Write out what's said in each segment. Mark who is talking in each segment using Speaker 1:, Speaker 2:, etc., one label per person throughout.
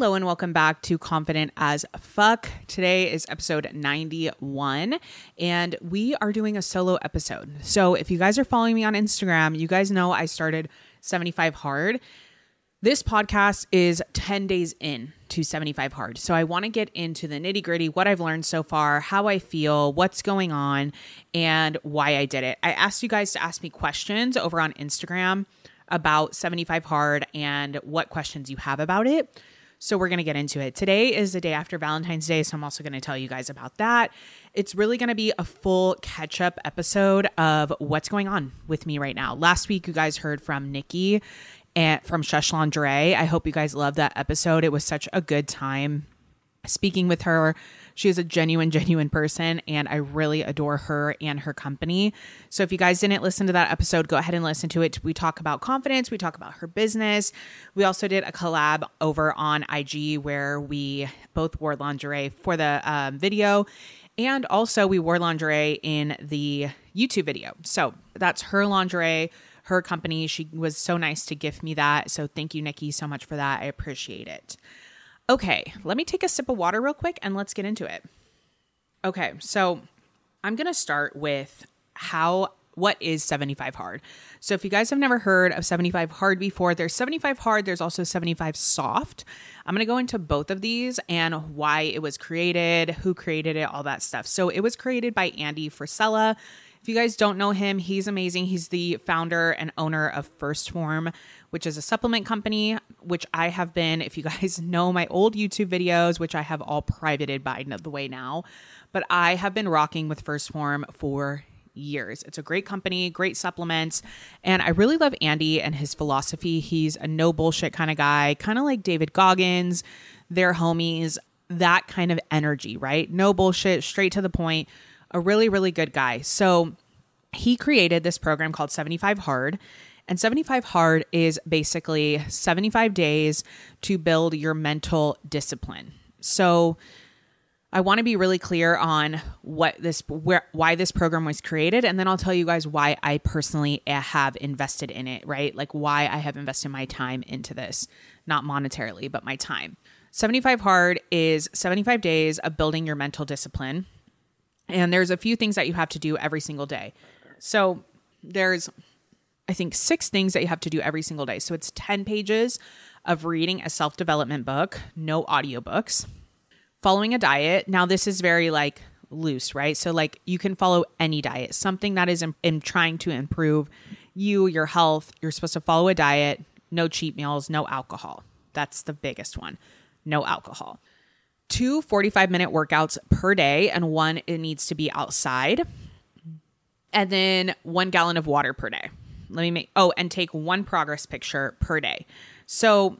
Speaker 1: Hello and welcome back to Confident as Fuck. Today is episode 91 and we are doing a solo episode. So if you guys are following me on Instagram, you guys know I started 75 Hard. This podcast is 10 days in to 75 Hard. So I want to get into the nitty gritty, what I've learned so far, how I feel, what's going on, and why I did it. I asked you guys to ask me questions over on Instagram about 75 Hard and what questions you have about it. So we're going to get into it. Today is the day after Valentine's Day, so I'm also going to tell you guys about that. It's really going to be a full catch up episode of what's going on with me right now. Last week, you guys heard from Nikki and from Shush Lingerie. I hope you guys loved that episode. It was such a good time speaking with her. She is a genuine, genuine person, and I really adore her and her company. So, if you guys didn't listen to that episode, go ahead and listen to it. We talk about confidence, we talk about her business. We also did a collab over on IG where we both wore lingerie for the um, video. And also, we wore lingerie in the YouTube video. So, that's her lingerie her company. She was so nice to gift me that. So thank you, Nikki, so much for that. I appreciate it. Okay, let me take a sip of water real quick and let's get into it. Okay, so I'm going to start with how what is 75 hard. So if you guys have never heard of 75 hard before, there's 75 hard, there's also 75 soft. I'm going to go into both of these and why it was created, who created it, all that stuff. So it was created by Andy Frisella. If you guys don't know him, he's amazing. He's the founder and owner of 1st Phorm, which is a supplement company, which I have been, if you guys know my old YouTube videos, which I have all privated by the way now, but I have been rocking with 1st Phorm for years. It's a great company, great supplements, and I really love Andy and his philosophy. He's a no bullshit kind of guy, kind of like David Goggins, they're homies, that kind of energy, right? No bullshit, straight to the point a really, really good guy. So he created this program called 75 Hard. And 75 Hard is basically 75 days to build your mental discipline. So I want to be really clear on what this where why this program was created and then I'll tell you guys why I personally eh, have invested in it, right? Like why I have invested my time into this, not monetarily, but my time. 75 Hard is 75 days of building your mental discipline. And there's a few things that you have to do every single day. So there's, I think, six things that you have to do every single day. So it's 10 pages of reading a self development book, no audiobooks, following a diet. Now, this is very like loose, right? So, like, you can follow any diet, something that is in, in trying to improve you, your health. You're supposed to follow a diet, no cheat meals, no alcohol. That's the biggest one. No alcohol two 45 minute workouts per day, and one it needs to be outside. And then one gallon of water per day. Let me make, oh, and take one progress picture per day. So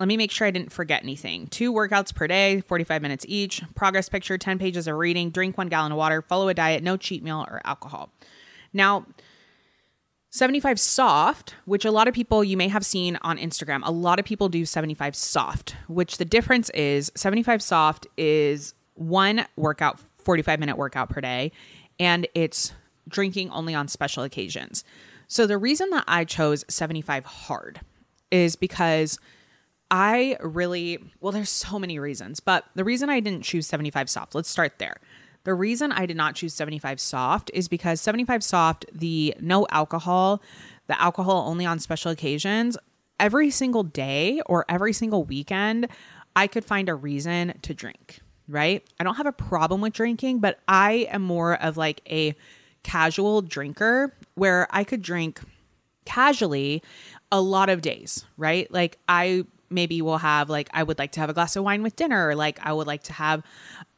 Speaker 1: let me make sure I didn't forget anything. Two workouts per day, 45 minutes each, progress picture, 10 pages of reading, drink one gallon of water, follow a diet, no cheat meal or alcohol. Now, 75 soft, which a lot of people you may have seen on Instagram, a lot of people do 75 soft, which the difference is 75 soft is one workout, 45 minute workout per day, and it's drinking only on special occasions. So the reason that I chose 75 hard is because I really, well, there's so many reasons, but the reason I didn't choose 75 soft, let's start there. The reason I did not choose 75 soft is because 75 soft, the no alcohol, the alcohol only on special occasions, every single day or every single weekend, I could find a reason to drink, right? I don't have a problem with drinking, but I am more of like a casual drinker where I could drink casually a lot of days, right? Like I maybe we'll have like I would like to have a glass of wine with dinner, or like I would like to have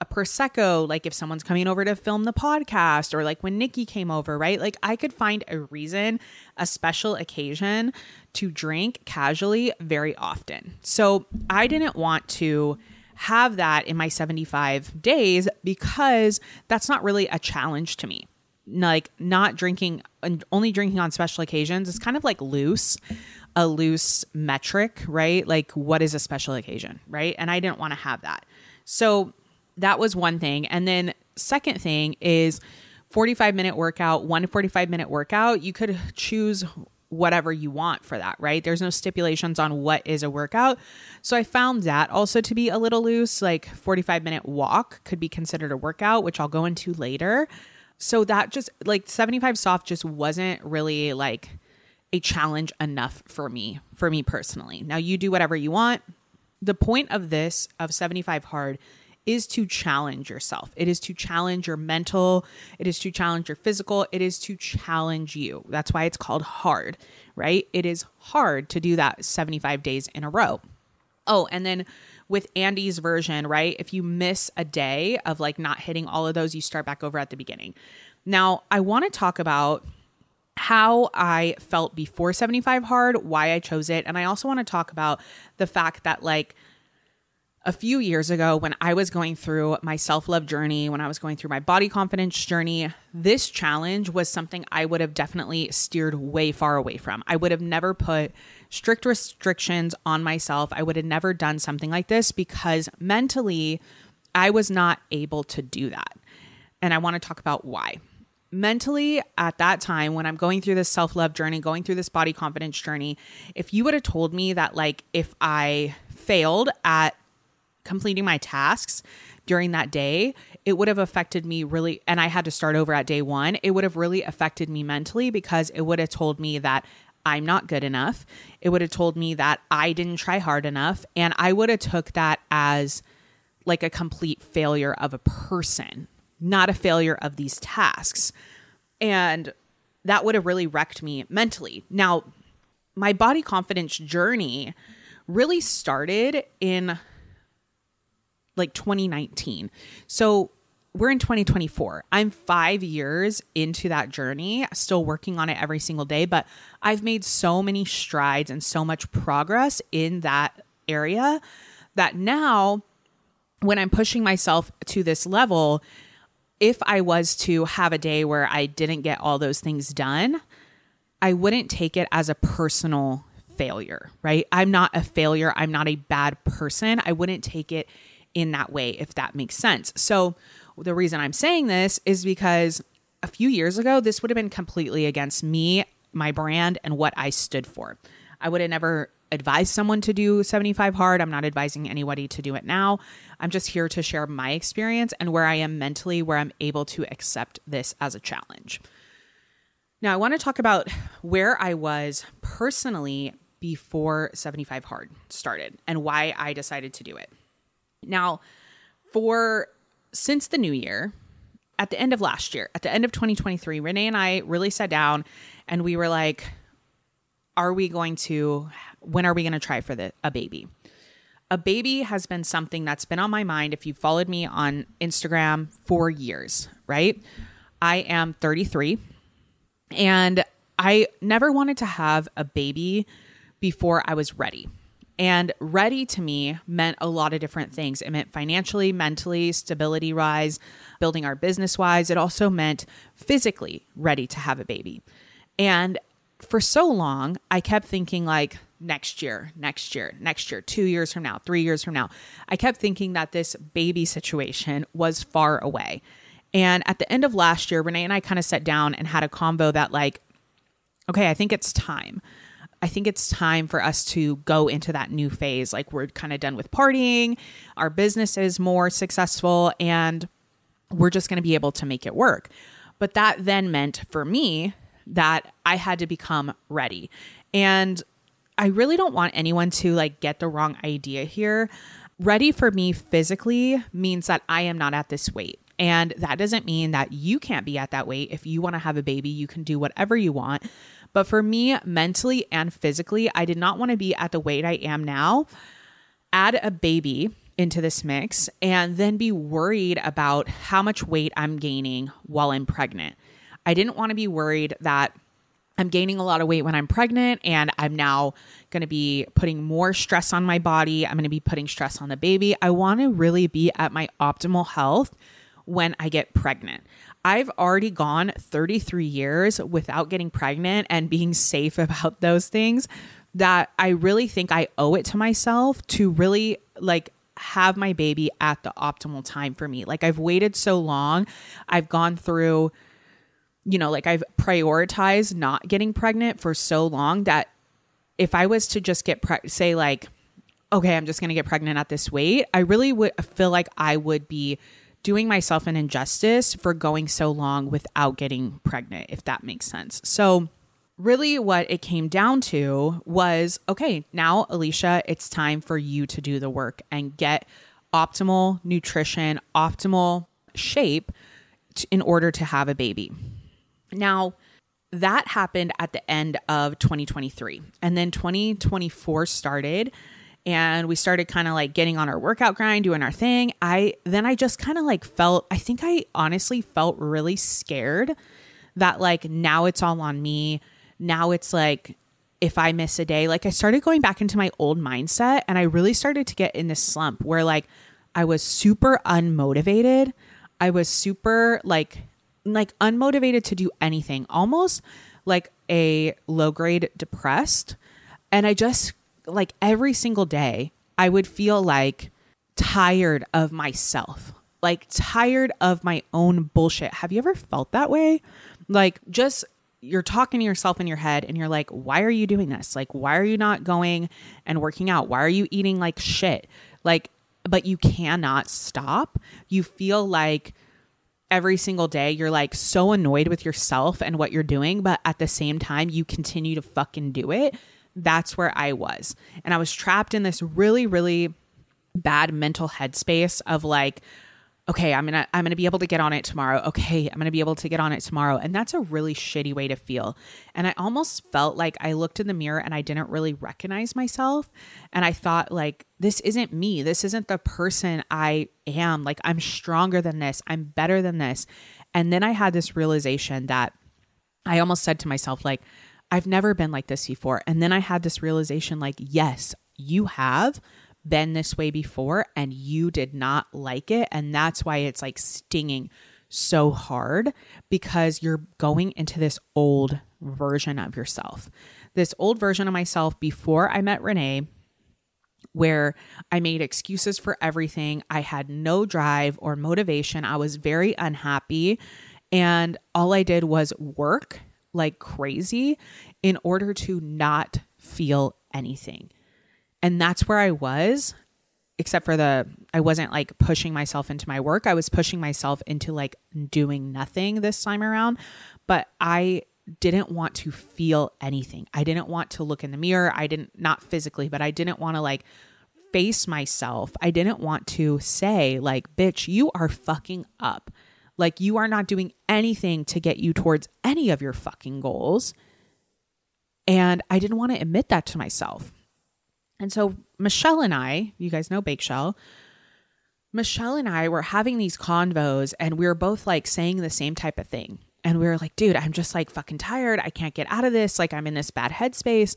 Speaker 1: a prosecco like if someone's coming over to film the podcast or like when Nikki came over, right? Like I could find a reason, a special occasion to drink casually very often. So I didn't want to have that in my 75 days because that's not really a challenge to me. Like not drinking and only drinking on special occasions is kind of like loose a loose metric, right? Like, what is a special occasion, right? And I didn't want to have that. So that was one thing. And then, second thing is 45 minute workout, one 45 minute workout. You could choose whatever you want for that, right? There's no stipulations on what is a workout. So I found that also to be a little loose. Like 45 minute walk could be considered a workout, which I'll go into later. So that just like 75 soft just wasn't really like a challenge enough for me, for me personally. Now you do whatever you want. The point of this, of 75 hard, is to challenge yourself. It is to challenge your mental, it is to challenge your physical, it is to challenge you. That's why it's called hard, right? It is hard to do that 75 days in a row. Oh, and then with Andy's version, right? If you miss a day of like not hitting all of those, you start back over at the beginning. Now, I want to talk about how I felt before 75 hard, why I chose it. And I also want to talk about the fact that, like, a few years ago, when I was going through my self love journey, when I was going through my body confidence journey, this challenge was something I would have definitely steered way far away from. I would have never put strict restrictions on myself. I would have never done something like this because mentally, I was not able to do that. And I want to talk about why mentally at that time when I'm going through this self love journey, going through this body confidence journey, if you would have told me that, like, if I failed at completing my tasks during that day, it would have affected me really. And I had to start over at day one, it would have really affected me mentally because it would have told me that I'm not good enough. It would have told me that I didn't try hard enough. And I would have took that as like a complete failure of a person not a failure of these tasks. And that would have really wrecked me mentally. Now, my body confidence journey really started in like 2019. So we're in 2024. I'm five years into that journey, still working on it every single day, but I've made so many strides and so much progress in that area that now when I'm pushing myself to this level, if I was to have a day where I didn't get all those things done, I wouldn't take it as a personal failure, right? I'm not a failure. I'm not a bad person. I wouldn't take it in that way, if that makes sense. So, the reason I'm saying this is because a few years ago, this would have been completely against me, my brand, and what I stood for. I would have never advised someone to do 75 hard. I'm not advising anybody to do it now. I'm just here to share my experience and where I am mentally, where I'm able to accept this as a challenge. Now, I want to talk about where I was personally before 75 hard started and why I decided to do it. Now, for since the new year, at the end of last year, at the end of 2023, Rene and I really sat down and we were like, are we going to when are we going to try for the a baby? A baby has been something that's been on my mind if you've followed me on Instagram for years, right? I am 33 and I never wanted to have a baby before I was ready. And ready to me meant a lot of different things. It meant financially, mentally, stability rise, building our business wise. It also meant physically ready to have a baby. And for so long, I kept thinking, like, next year, next year, next year, two years from now, three years from now. I kept thinking that this baby situation was far away. And at the end of last year, Rene and I kind of sat down and had a convo that, like, okay, I think it's time. I think it's time for us to go into that new phase. Like, we're kind of done with partying, our business is more successful, and we're just going to be able to make it work. But that then meant for me that I had to become ready. And I really don't want anyone to like get the wrong idea here. Ready for me physically means that I am not at this weight. And that doesn't mean that you can't be at that weight. If you want to have a baby, you can do whatever you want. But for me, mentally and physically, I did not want to be at the weight I am now, add a baby into this mix, and then be worried about how much weight I'm gaining while I'm pregnant. I didn't want to be worried that I'm gaining a lot of weight when I'm pregnant and I'm now going to be putting more stress on my body. I'm going to be putting stress on the baby. I want to really be at my optimal health when I get pregnant. I've already gone 33 years without getting pregnant and being safe about those things that I really think I owe it to myself to really like have my baby at the optimal time for me. Like I've waited so long. I've gone through you know, like I've prioritized not getting pregnant for so long that if I was to just get pre- say like okay, I'm just going to get pregnant at this weight, I really would feel like I would be doing myself an injustice for going so long without getting pregnant, if that makes sense. So, really, what it came down to was okay, now, Alicia, it's time for you to do the work and get optimal nutrition, optimal shape in order to have a baby. Now, that happened at the end of 2023. And then 2024 started and we started kind of like getting on our workout grind, doing our thing. I then I just kind of like felt I think I honestly felt really scared that like now it's all on me. Now it's like if I miss a day, like I started going back into my old mindset and I really started to get in this slump where like I was super unmotivated. I was super like like unmotivated to do anything, almost like a low grade depressed. And I just like every single day, I would feel like tired of myself, like tired of my own bullshit. Have you ever felt that way? Like just you're talking to yourself in your head and you're like, why are you doing this? Like, why are you not going and working out? Why are you eating like shit? Like, but you cannot stop. You feel like every single day you're like so annoyed with yourself and what you're doing, but at the same time, you continue to fucking do it. That's where I was. And I was trapped in this really, really bad mental headspace of like, okay, I'm gonna I'm gonna be able to get on it tomorrow. Okay, I'm gonna be able to get on it tomorrow. And that's a really shitty way to feel. And I almost felt like I looked in the mirror and I didn't really recognize myself. And I thought like this isn't me. This isn't the person I am. Like I'm stronger than this. I'm better than this. And then I had this realization that I almost said to myself like I've never been like this before. And then I had this realization like yes, you have been this way before and you did not like it. And that's why it's like stinging so hard because you're going into this old version of yourself. This old version of myself before I met Rene, where I made excuses for everything. I had no drive or motivation. I was very unhappy. And all I did was work like crazy in order to not feel anything. And that's where I was, except for the, I wasn't like pushing myself into my work. I was pushing myself into like doing nothing this time around. But I didn't want to feel anything. I didn't want to look in the mirror. I didn't, not physically, but I didn't want to like face myself. I didn't want to say, like, bitch, you are fucking up. Like, you are not doing anything to get you towards any of your fucking goals. And I didn't want to admit that to myself. And so Michelle and I, you guys know Bake Shell, Michelle and I were having these convos and we were both like saying the same type of thing. And we were like, dude, I'm just like fucking tired. I can't get out of this. Like, I'm in this bad headspace.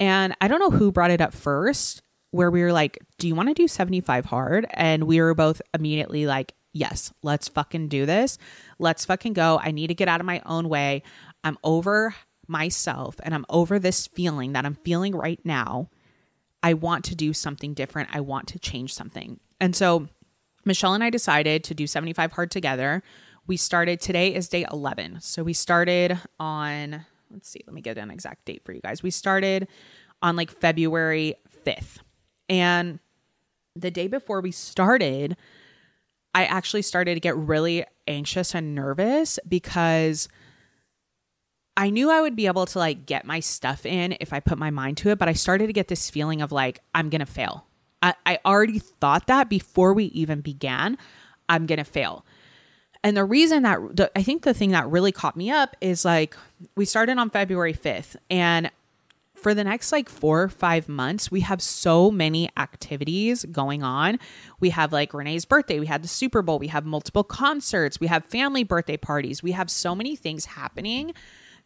Speaker 1: And I don't know who brought it up first, where we were like, do you want to do 75 hard? And we were both immediately like, yes, let's fucking do this. Let's fucking go. I need to get out of my own way. I'm over myself and I'm over this feeling that I'm feeling right now. I want to do something different. I want to change something. And so Michelle and I decided to do 75 hard together. We started today is day 11. So we started on, let's see, let me get an exact date for you guys. We started on like February 5th. And the day before we started, I actually started to get really anxious and nervous because I knew I would be able to like get my stuff in if I put my mind to it, but I started to get this feeling of like, I'm going to fail. I, I already thought that before we even began, I'm going to fail. And the reason that the, I think the thing that really caught me up is like we started on February 5th and for the next like four or five months, we have so many activities going on. We have like Rene's birthday, we had the Super Bowl, we have multiple concerts, we have family birthday parties, we have so many things happening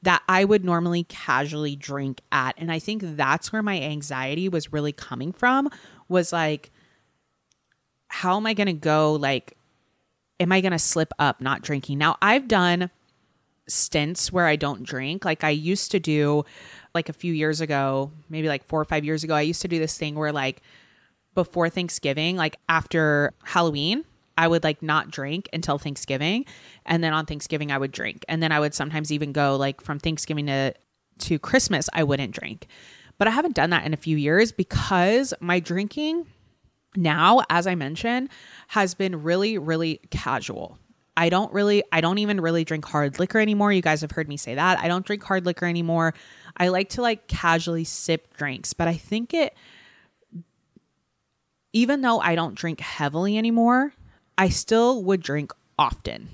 Speaker 1: that I would normally casually drink at. And I think that's where my anxiety was really coming from was like, how am I going to go? Like, am I going to slip up not drinking? Now, I've done stints where I don't drink. Like, I used to do, like, a few years ago, maybe like four or five years ago, I used to do this thing where, like, before Thanksgiving, like after Halloween, I would like not drink until Thanksgiving. And then on Thanksgiving, I would drink. And then I would sometimes even go like from Thanksgiving to, to Christmas, I wouldn't drink. But I haven't done that in a few years because my drinking now, as I mentioned, has been really, really casual. I don't really, I don't even really drink hard liquor anymore. You guys have heard me say that. I don't drink hard liquor anymore. I like to like casually sip drinks, but I think it, even though I don't drink heavily anymore, I still would drink often.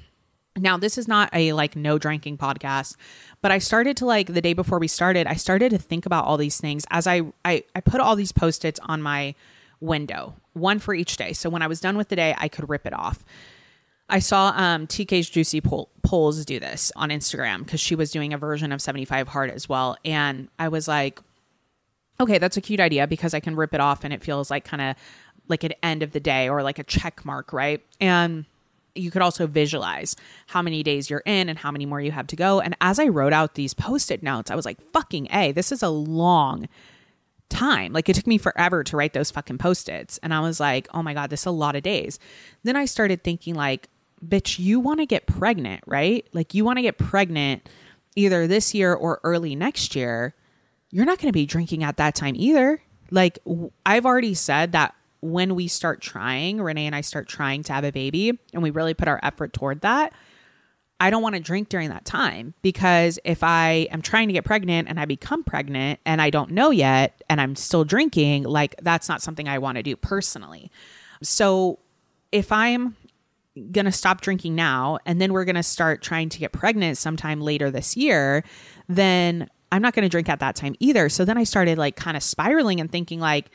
Speaker 1: Now, this is not a like no drinking podcast, but I started to like the day before we started, I started to think about all these things as I I, I put all these post-its on my window, one for each day. So when I was done with the day, I could rip it off. I saw um, TK's Juicy Pol- Polls do this on Instagram because she was doing a version of 75 Hard as well. And I was like, okay, that's a cute idea because I can rip it off and it feels like kind of like an end of the day or like a check mark, right? And you could also visualize how many days you're in and how many more you have to go. And as I wrote out these post it notes, I was like, fucking A, this is a long time. Like it took me forever to write those fucking post its. And I was like, oh my God, this is a lot of days. Then I started thinking, like, bitch, you want to get pregnant, right? Like you want to get pregnant either this year or early next year. You're not going to be drinking at that time either. Like I've already said that when we start trying, Rene and I start trying to have a baby and we really put our effort toward that, I don't want to drink during that time because if I am trying to get pregnant and I become pregnant and I don't know yet and I'm still drinking, like that's not something I want to do personally. So if I'm going to stop drinking now and then we're going to start trying to get pregnant sometime later this year, then I'm not going to drink at that time either. So then I started like kind of spiraling and thinking like,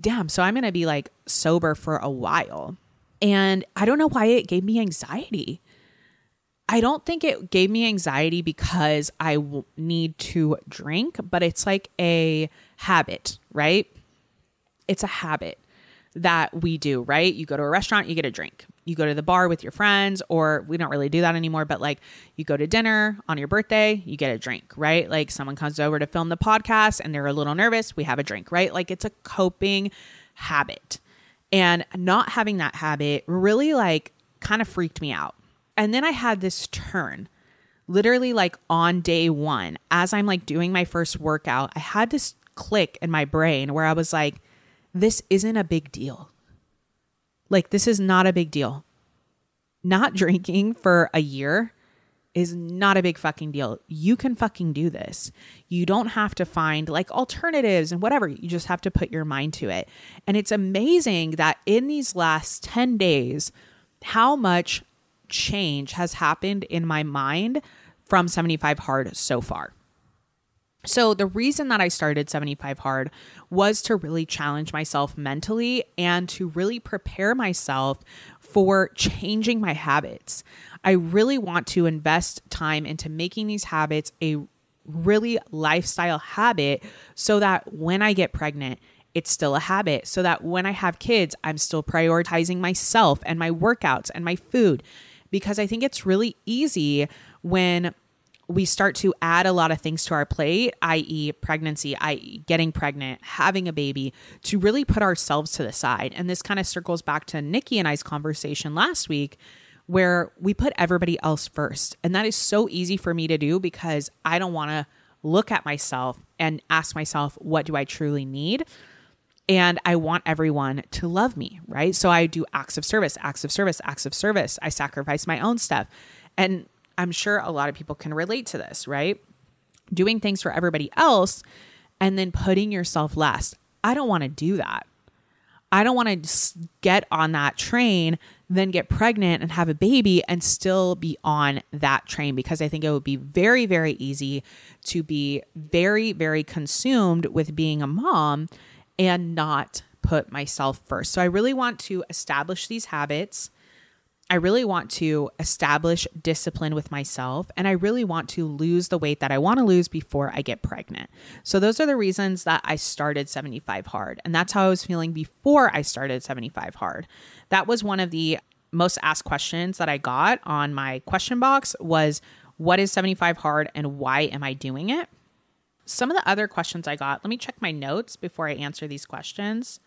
Speaker 1: damn, so I'm going to be like sober for a while. And I don't know why it gave me anxiety. I don't think it gave me anxiety because I w- need to drink, but it's like a habit, right? It's a habit that we do, right? You go to a restaurant, you get a drink. You go to the bar with your friends, or we don't really do that anymore, but like you go to dinner on your birthday, you get a drink, right? Like someone comes over to film the podcast and they're a little nervous, we have a drink, right? Like it's a coping habit. And not having that habit really like kind of freaked me out. And then I had this turn literally like on day one, as I'm like doing my first workout, I had this click in my brain where I was like, this isn't a big deal. Like, this is not a big deal. Not drinking for a year is not a big fucking deal. You can fucking do this. You don't have to find like alternatives and whatever. You just have to put your mind to it. And it's amazing that in these last 10 days, how much change has happened in my mind from 75 hard so far. So, the reason that I started 75 Hard was to really challenge myself mentally and to really prepare myself for changing my habits. I really want to invest time into making these habits a really lifestyle habit so that when I get pregnant, it's still a habit. So that when I have kids, I'm still prioritizing myself and my workouts and my food. Because I think it's really easy when we start to add a lot of things to our plate, i.e., pregnancy, i.e., getting pregnant, having a baby, to really put ourselves to the side. And this kind of circles back to Nikki and I's conversation last week, where we put everybody else first. And that is so easy for me to do because I don't want to look at myself and ask myself, what do I truly need? And I want everyone to love me, right? So I do acts of service, acts of service, acts of service. I sacrifice my own stuff. And I'm sure a lot of people can relate to this, right? Doing things for everybody else and then putting yourself last. I don't want to do that. I don't want to get on that train then get pregnant and have a baby and still be on that train because I think it would be very, very easy to be very, very consumed with being a mom and not put myself first. So I really want to establish these habits. I really want to establish discipline with myself and I really want to lose the weight that I want to lose before I get pregnant. So, those are the reasons that I started 75 Hard. And that's how I was feeling before I started 75 Hard. That was one of the most asked questions that I got on my question box was what is 75 Hard and why am I doing it? Some of the other questions I got, let me check my notes before I answer these questions.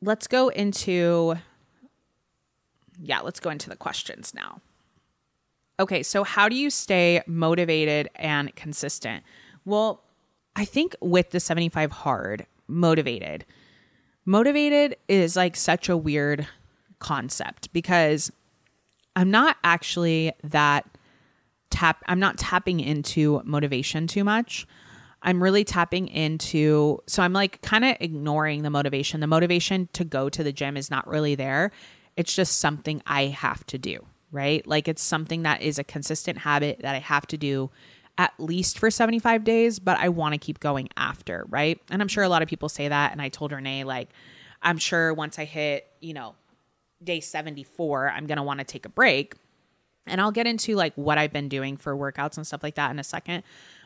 Speaker 1: Let's go into yeah, let's go into the questions now. Okay, so how do you stay motivated and consistent? Well, I think with the 75 hard, motivated, motivated is like such a weird concept because I'm not actually that tap, I'm not tapping into motivation too much. I'm really tapping into, so I'm like kind of ignoring the motivation. The motivation to go to the gym is not really there. It's just something I have to do, right? Like it's something that is a consistent habit that I have to do at least for 75 days, but I want to keep going after, right? And I'm sure a lot of people say that. And I told Rene, like, I'm sure once I hit, you know, day 74, I'm going to want to take a break. And I'll get into like what I've been doing for workouts and stuff like that in a second.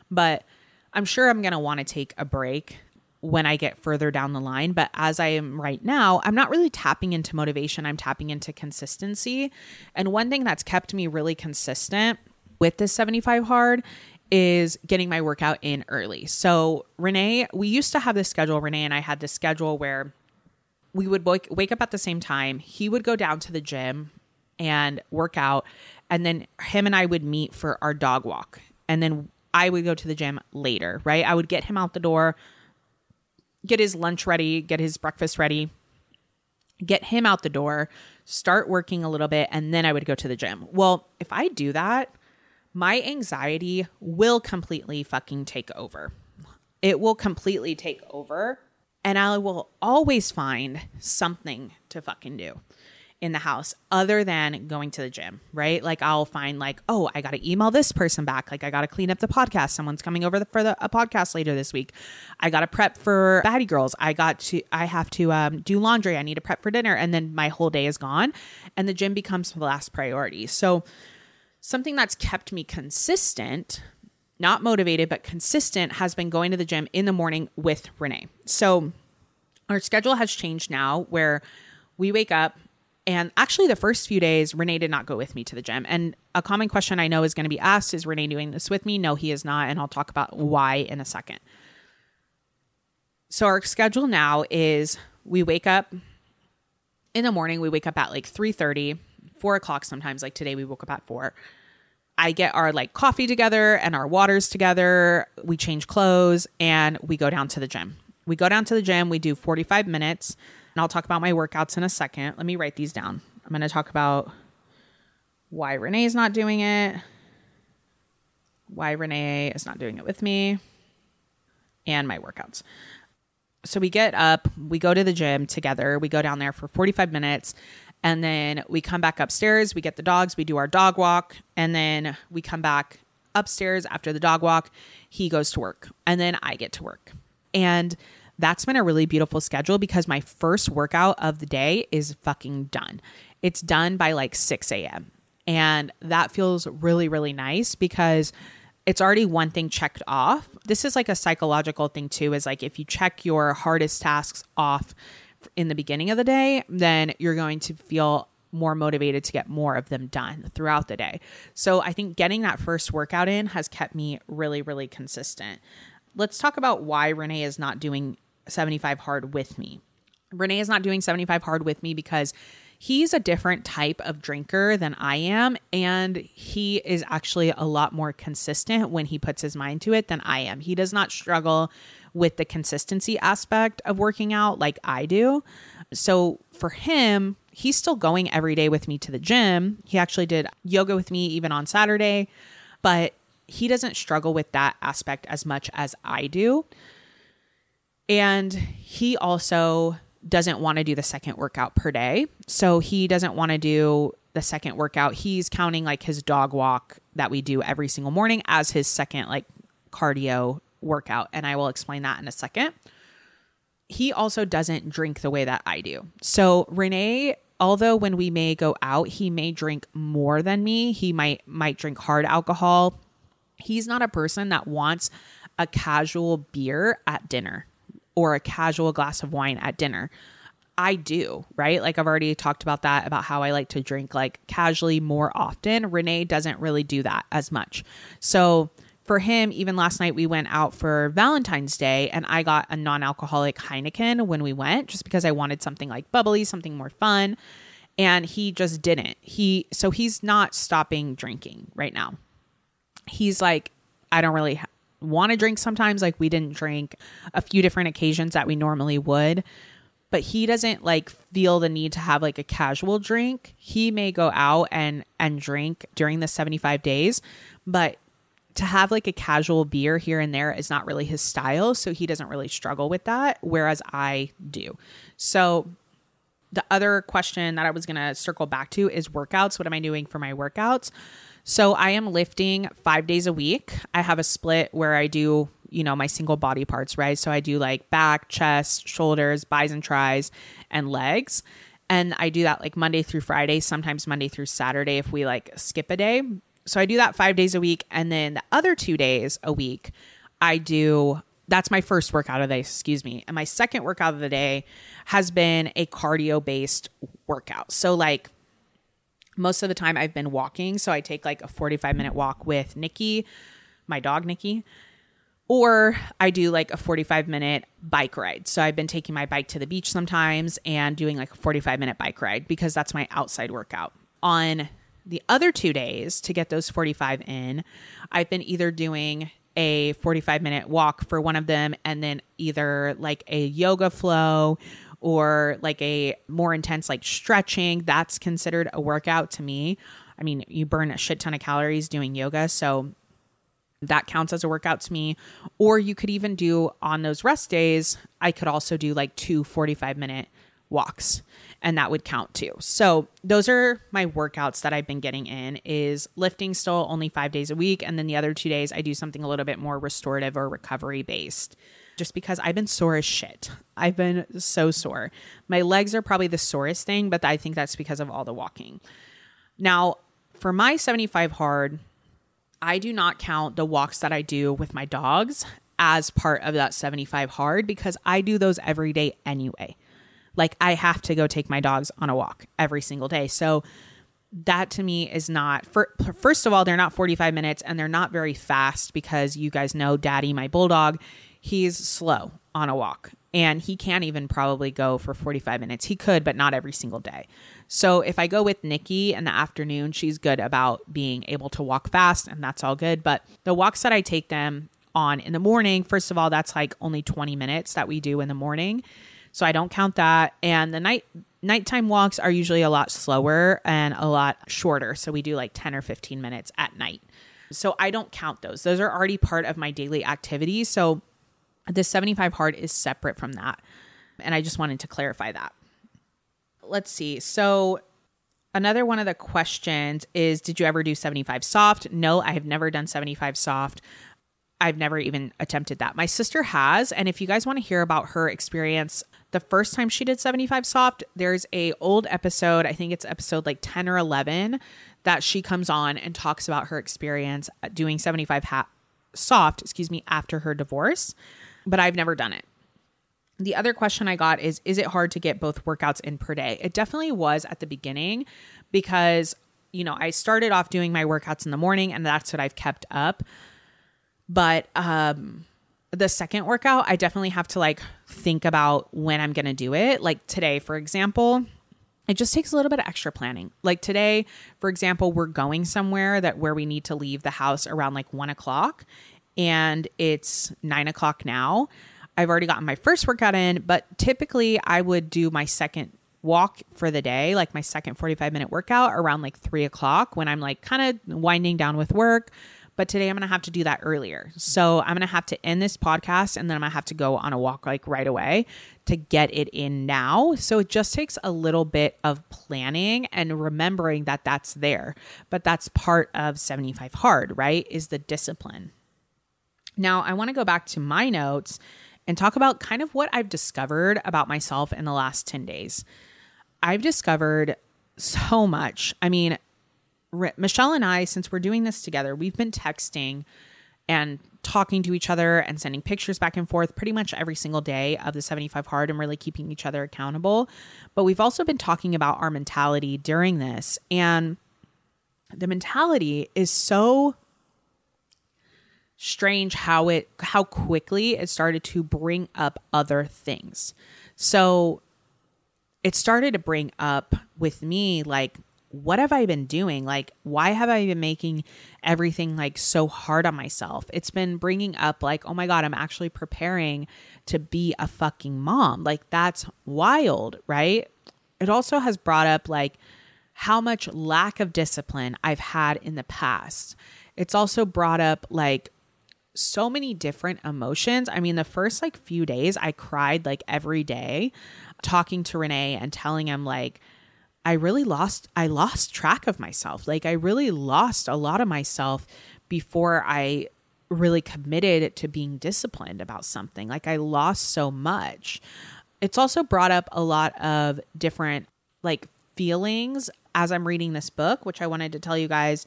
Speaker 1: But I'm sure I'm going to want to take a break when I get further down the line. But as I am right now, I'm not really tapping into motivation, I'm tapping into consistency. And one thing that's kept me really consistent with this 75 hard is getting my workout in early. So, Rene, we used to have this schedule. Rene and I had this schedule where we would wake, up at the same time. He would go down to the gym and work out. And then him and I would meet for our dog walk. And then I would go to the gym later, right? I would get him out the door get his lunch ready, get his breakfast ready, get him out the door, start working a little bit, and then I would go to the gym. Well, if I do that, my anxiety will completely fucking take over. It will completely take over, and I will always find something to fucking do in the house other than going to the gym, right? Like I'll find like, oh, I got to email this person back. Like I got to clean up the podcast. Someone's coming over the, for the, a podcast later this week. I got to prep for Baddie Girls. I got to, I have to um, do laundry. I need to prep for dinner. And then my whole day is gone and the gym becomes the last priority. So something that's kept me consistent, not motivated, but consistent has been going to the gym in the morning with Rene. So our schedule has changed now where we wake up and actually, the first few days, Rene did not go with me to the gym. And a common question I know is going to be asked is Rene doing this with me? No, he is not. And I'll talk about why in a second. So, our schedule now is we wake up in the morning, we wake up at like 3 30, 4 o'clock sometimes. Like today, we woke up at 4. I get our like coffee together and our waters together. We change clothes and we go down to the gym. We go down to the gym, we do 45 minutes and I'll talk about my workouts in a second. Let me write these down. I'm going to talk about why Rene is not doing it, why Rene is not doing it with me, and my workouts. So we get up, we go to the gym together, we go down there for 45 minutes, and then we come back upstairs, we get the dogs, we do our dog walk, and then we come back upstairs after the dog walk. He goes to work, and then I get to work. And that's been a really beautiful schedule because my first workout of the day is fucking done. It's done by like 6 a.m. And that feels really, really nice because it's already one thing checked off. This is like a psychological thing too, is like if you check your hardest tasks off in the beginning of the day, then you're going to feel more motivated to get more of them done throughout the day. So I think getting that first workout in has kept me really, really consistent. Let's talk about why Rene is not doing 75 hard with me. Rene is not doing 75 hard with me because he's a different type of drinker than I am. And he is actually a lot more consistent when he puts his mind to it than I am. He does not struggle with the consistency aspect of working out like I do. So for him, he's still going every day with me to the gym. He actually did yoga with me even on Saturday, but he doesn't struggle with that aspect as much as I do. And he also doesn't want to do the second workout per day. So he doesn't want to do the second workout. He's counting like his dog walk that we do every single morning as his second like cardio workout. And I will explain that in a second. He also doesn't drink the way that I do. So Rene, although when we may go out, he may drink more than me. He might might drink hard alcohol. He's not a person that wants a casual beer at dinner or a casual glass of wine at dinner. I do, right? Like I've already talked about that, about how I like to drink like casually more often. Rene doesn't really do that as much. So for him, even last night we went out for Valentine's Day and I got a non alcoholic Heineken when we went just because I wanted something like bubbly, something more fun. And he just didn't. He, so he's not stopping drinking right now. He's like, I don't really want to drink sometimes. Like we didn't drink a few different occasions that we normally would but he doesn't like feel the need to have like a casual drink. He may go out and and drink during the 75 days, but to have like a casual beer here and there is not really his style, so he doesn't really struggle with that whereas I do. So the other question that I was going to circle back to is workouts. What am I doing for my workouts? So I am lifting 5 days a week. I have a split where I do you know, my single body parts, right? So I do like back, chest, shoulders, bis and tris, and legs. And I do that like Monday through Friday, sometimes Monday through Saturday if we like skip a day. So I do that five days a week. And then the other two days a week, I do that's my first workout of the day, excuse me. And my second workout of the day has been a cardio based workout. So, like, most of the time I've been walking. So, I take like a 45 minute walk with Nikki, my dog, Nikki. Or I do like a 45 minute bike ride. So I've been taking my bike to the beach sometimes and doing like a 45 minute bike ride because that's my outside workout. On the other two days to get those 45 in, I've been either doing a 45 minute walk for one of them and then either like a yoga flow or like a more intense like stretching that's considered a workout to me i mean you burn a shit ton of calories doing yoga so that counts as a workout to me. Or you could even do on those rest days, I could also do like two 45 minute walks and that would count too. So those are my workouts that I've been getting in is lifting still only 5 days a week and then the other 2 days I do something a little bit more restorative or recovery based just because I've been sore as shit. I've been so sore. My legs are probably the sorest thing, but I think that's because of all the walking. Now, for my 75 hard, I do not count the walks that I do with my dogs as part of that 75 hard because I do those every day anyway. Like I have to go take my dogs on a walk every single day. So that to me is not for, first of all they're not 45 minutes and they're not very fast because you guys know daddy my bulldog he's slow on a walk and he can't even probably go for 45 minutes he could but not every single day so if I go with Nikki in the afternoon, she's good about being able to walk fast and that's all good. But the walks that I take them on in the morning, first of all, that's like only 20 minutes that we do in the morning. So I don't count that. And the night nighttime walks are usually a lot slower and a lot shorter. So we do like 10 or 15 minutes at night. So I don't count those. Those are already part of my daily activities. So the 75 hard is separate from that. And I just wanted to clarify that let's see. So another one of the questions is Did you ever do 75 soft? No, I have never done 75 soft. I've never even attempted that. My sister has, and if you guys want to hear about her experience the first time she did 75 soft, there's a old episode, I think it's episode like 10 or 11 that she comes on and talks about her experience doing 75 ha- soft, excuse me, after her divorce, but I've never done it the other question I got is Is it hard to get both workouts in per day? It definitely was at the beginning because, you know, I started off doing my workouts in the morning and that's what I've kept up. But um, the second workout, I definitely have to like think about when I'm going to do it. Like today, for example, it just takes a little bit of extra planning. Like today, for example, we're going somewhere that where we need to leave the house around like one o'clock and it's nine o'clock now. I've already gotten my first workout in, but typically I would do my second walk for the day, like my second 45 minute workout around like three o'clock when I'm like kind of winding down with work, but today I'm going to have to do that earlier. So I'm going to have to end this podcast and then I'm going to have to go on a walk like right away to get it in now. So it just takes a little bit of planning and remembering that that's there. But that's part of 75 hard, right? Is the discipline. Now, I want to go back to my notes and talk about kind of what I've discovered about myself in the last 10 days. I've discovered so much. I mean, Michelle and I, since we're doing this together, we've been texting and talking to each other and sending pictures back and forth pretty much every single day of the 75 hard and really keeping each other accountable. But we've also been talking about our mentality during this. And the mentality is so strange how it how quickly it started to bring up other things. So it started to bring up with me like what have I been doing? Like, why have I been making everything like so hard on myself? It's been bringing up, like, oh my God, I'm actually preparing to be a fucking mom. Like, that's wild, right? It also has brought up, like, how much lack of discipline I've had in the past. It's also brought up, like, so many different emotions. I mean, the first like few days, I cried like every day talking to Rene and telling him, like, I really lost I lost track of myself. Like I really lost a lot of myself before I really committed to being disciplined about something. Like I lost so much. It's also brought up a lot of different like feelings as I'm reading this book, which I wanted to tell you guys.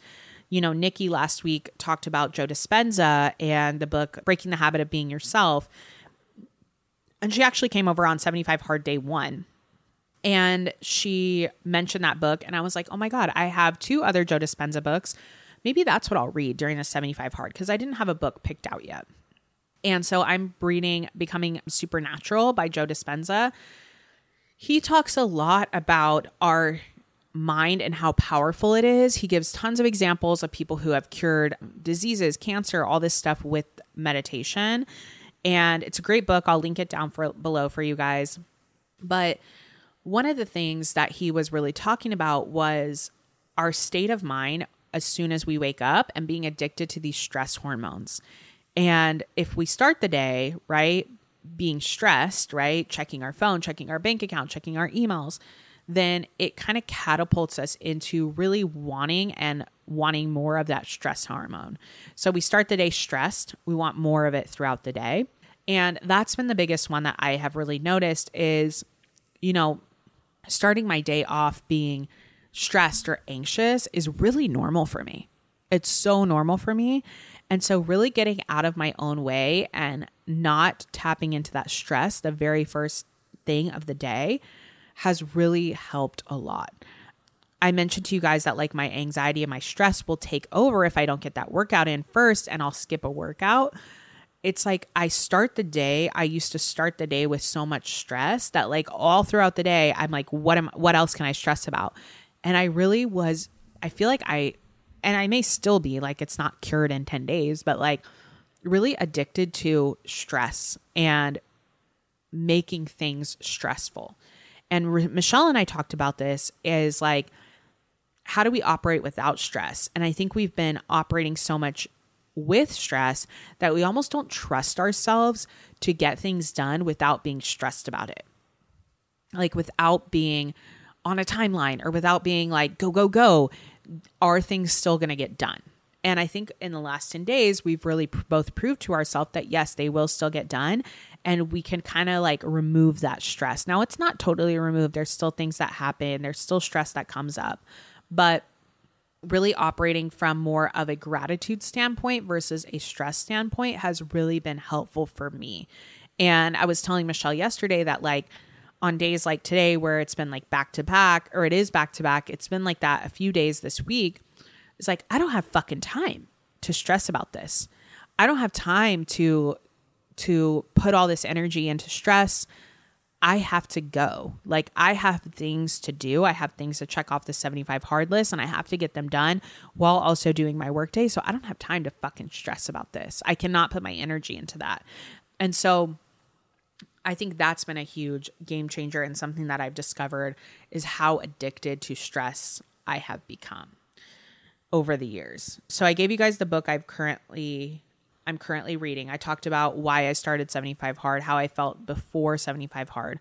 Speaker 1: You know, Nikki last week talked about Joe Dispenza and the book Breaking the Habit of Being Yourself. And she actually came over on 75 Hard Day 1 and she mentioned that book, and I was like, oh my God, I have two other Joe Dispenza books. Maybe that's what I'll read during the 75 hard because I didn't have a book picked out yet. And so I'm reading Becoming Supernatural by Joe Dispenza. He talks a lot about our mind and how powerful it is. He gives tons of examples of people who have cured diseases, cancer, all this stuff with meditation. And it's a great book. I'll link it down for below for you guys. But one of the things that he was really talking about was our state of mind as soon as we wake up and being addicted to these stress hormones. And if we start the day, right, being stressed, right, checking our phone, checking our bank account, checking our emails, then it kind of catapults us into really wanting and wanting more of that stress hormone. So we start the day stressed, we want more of it throughout the day. And that's been the biggest one that I have really noticed is, you know, starting my day off being stressed or anxious is really normal for me. It's so normal for me. And so, really getting out of my own way and not tapping into that stress the very first thing of the day has really helped a lot. I mentioned to you guys that like my anxiety and my stress will take over if I don't get that workout in first and I'll skip a workout it's like I start the day, I used to start the day with so much stress that like all throughout the day I'm like what am what else can I stress about? And I really was I feel like I and I may still be like it's not cured in 10 days, but like really addicted to stress and making things stressful. And Michelle and I talked about this is like how do we operate without stress? And I think we've been operating so much with stress that we almost don't trust ourselves to get things done without being stressed about it. Like without being on a timeline or without being like, go, go, go, are things still going to get done? And I think in the last 10 days, we've really pr- both proved to ourselves that yes, they will still get done. And we can kind of like remove that stress. Now, it's not totally removed. There's still things that happen, there's still stress that comes up. But really operating from more of a gratitude standpoint versus a stress standpoint has really been helpful for me. And I was telling Michelle yesterday that, like, on days like today, where it's been like back to back, or it is back to back, it's been like that a few days this week. It's like, I don't have fucking time to stress about this. I don't have time to to put all this energy into stress I have to go. Like I have things to do. I have things to check off the 75 hard list and I have to get them done while also doing my workday. So I don't have time to fucking stress about this. I cannot put my energy into that. And so I think that's been a huge game changer and something that I've discovered is how addicted to stress I have become. over the years. So I gave you guys the book I've currently I'm currently reading. I talked about why I started 75 hard, how I felt before 75 hard.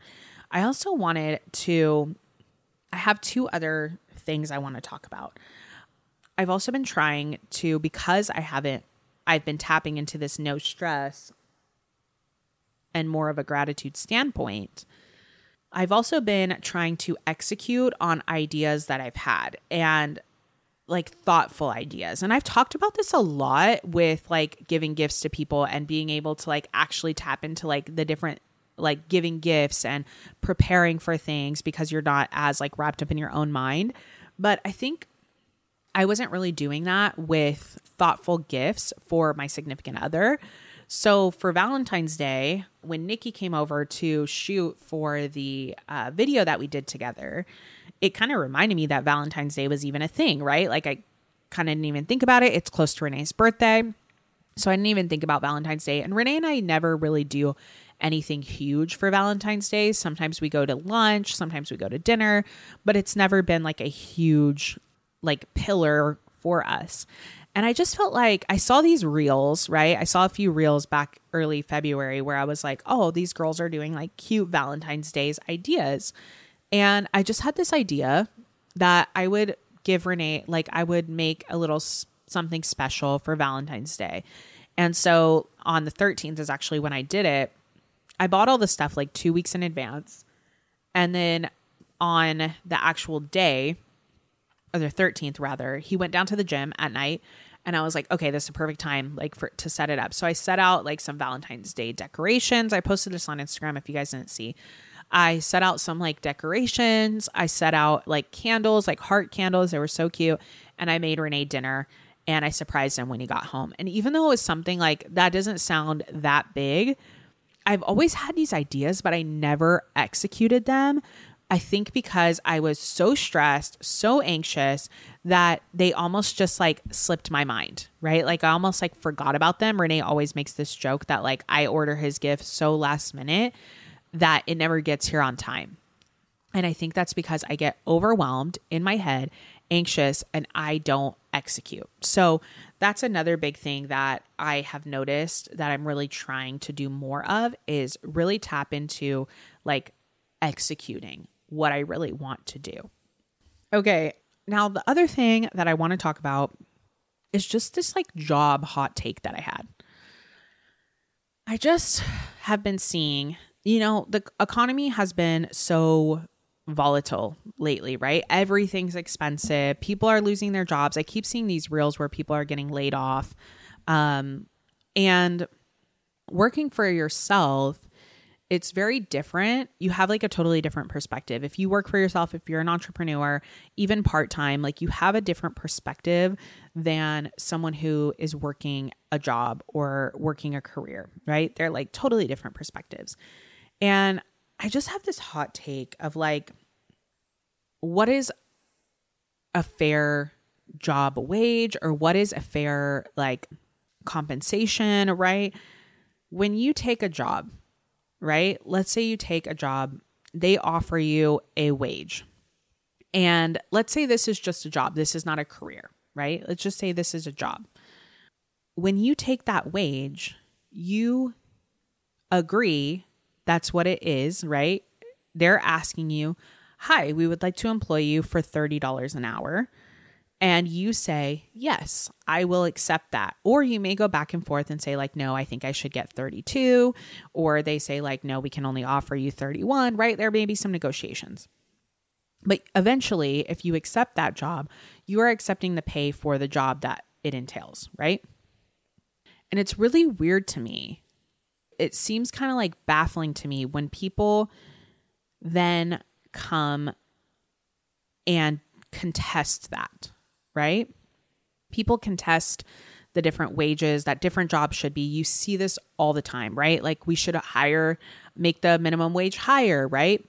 Speaker 1: I also wanted to I have two other things I want to talk about. I've also been trying to because I haven't I've been tapping into this no stress and more of a gratitude standpoint. I've also been trying to execute on ideas that I've had and like thoughtful ideas. And I've talked about this a lot with like giving gifts to people and being able to like actually tap into like the different like giving gifts and preparing for things because you're not as like wrapped up in your own mind. But I think I wasn't really doing that with thoughtful gifts for my significant other. So for Valentine's Day, when Nikki came over to shoot for the uh, video that we did together, it kind of reminded me that Valentine's Day was even a thing, right? Like I kind of didn't even think about it. It's close to Rene's birthday. So I didn't even think about Valentine's Day. And Rene and I never really do anything huge for Valentine's Day. Sometimes we go to lunch, sometimes we go to dinner, but it's never been like a huge like pillar for us. And I just felt like I saw these reels, right? I saw a few reels back early February where I was like, oh, these girls are doing like cute Valentine's Days ideas. And I just had this idea that I would give Rene, like, I would make a little something special for Valentine's Day. And so on the 13th is actually when I did it. I bought all the stuff like two weeks in advance. And then on the actual day, or the 13th rather, he went down to the gym at night and I was like, okay, this is a perfect time like for to set it up. So I set out like some Valentine's Day decorations. I posted this on Instagram if you guys didn't see. I set out some like decorations. I set out like candles, like heart candles. They were so cute. And I made Rene dinner and I surprised him when he got home. And even though it was something like that doesn't sound that big, I've always had these ideas, but I never executed them I think because I was so stressed, so anxious that they almost just like slipped my mind, right? Like I almost like forgot about them. Rene always makes this joke that like I order his gift so last minute that it never gets here on time. And I think that's because I get overwhelmed in my head, anxious, and I don't execute. So that's another big thing that I have noticed that I'm really trying to do more of is really tap into like executing what I really want to do. Okay, now the other thing that I want to talk about is just this like job hot take that I had. I just have been seeing, you know, the economy has been so volatile lately, right? Everything's expensive. People are losing their jobs. I keep seeing these reels where people are getting laid off. Um, and working for yourself it's very different. You have like a totally different perspective. If you work for yourself, if you're an entrepreneur, even part time, like you have a different perspective than someone who is working a job or working a career, right? They're like totally different perspectives. And I just have this hot take of like, what is a fair job wage or what is a fair like compensation, right? When you take a job, right? Let's say you take a job, they offer you a wage. And let's say this is just a job, this is not a career, right? Let's just say this is a job. When you take that wage, you agree that's what it is, right? They're asking you, Hi, we would like to employ you for $30 an hour and you say, Yes, I will accept that. Or you may go back and forth and say, like, no, I think I should get 32. Or they say, like, no, we can only offer you 31, right? There may be some negotiations. But eventually, if you accept that job, you are accepting the pay for the job that it entails, right? And it's really weird to me. It seems kind of like baffling to me when people then come and contest that right? People contest the different wages that different jobs should be. You see this all the time, right? Like we should hire, make the minimum wage higher, right?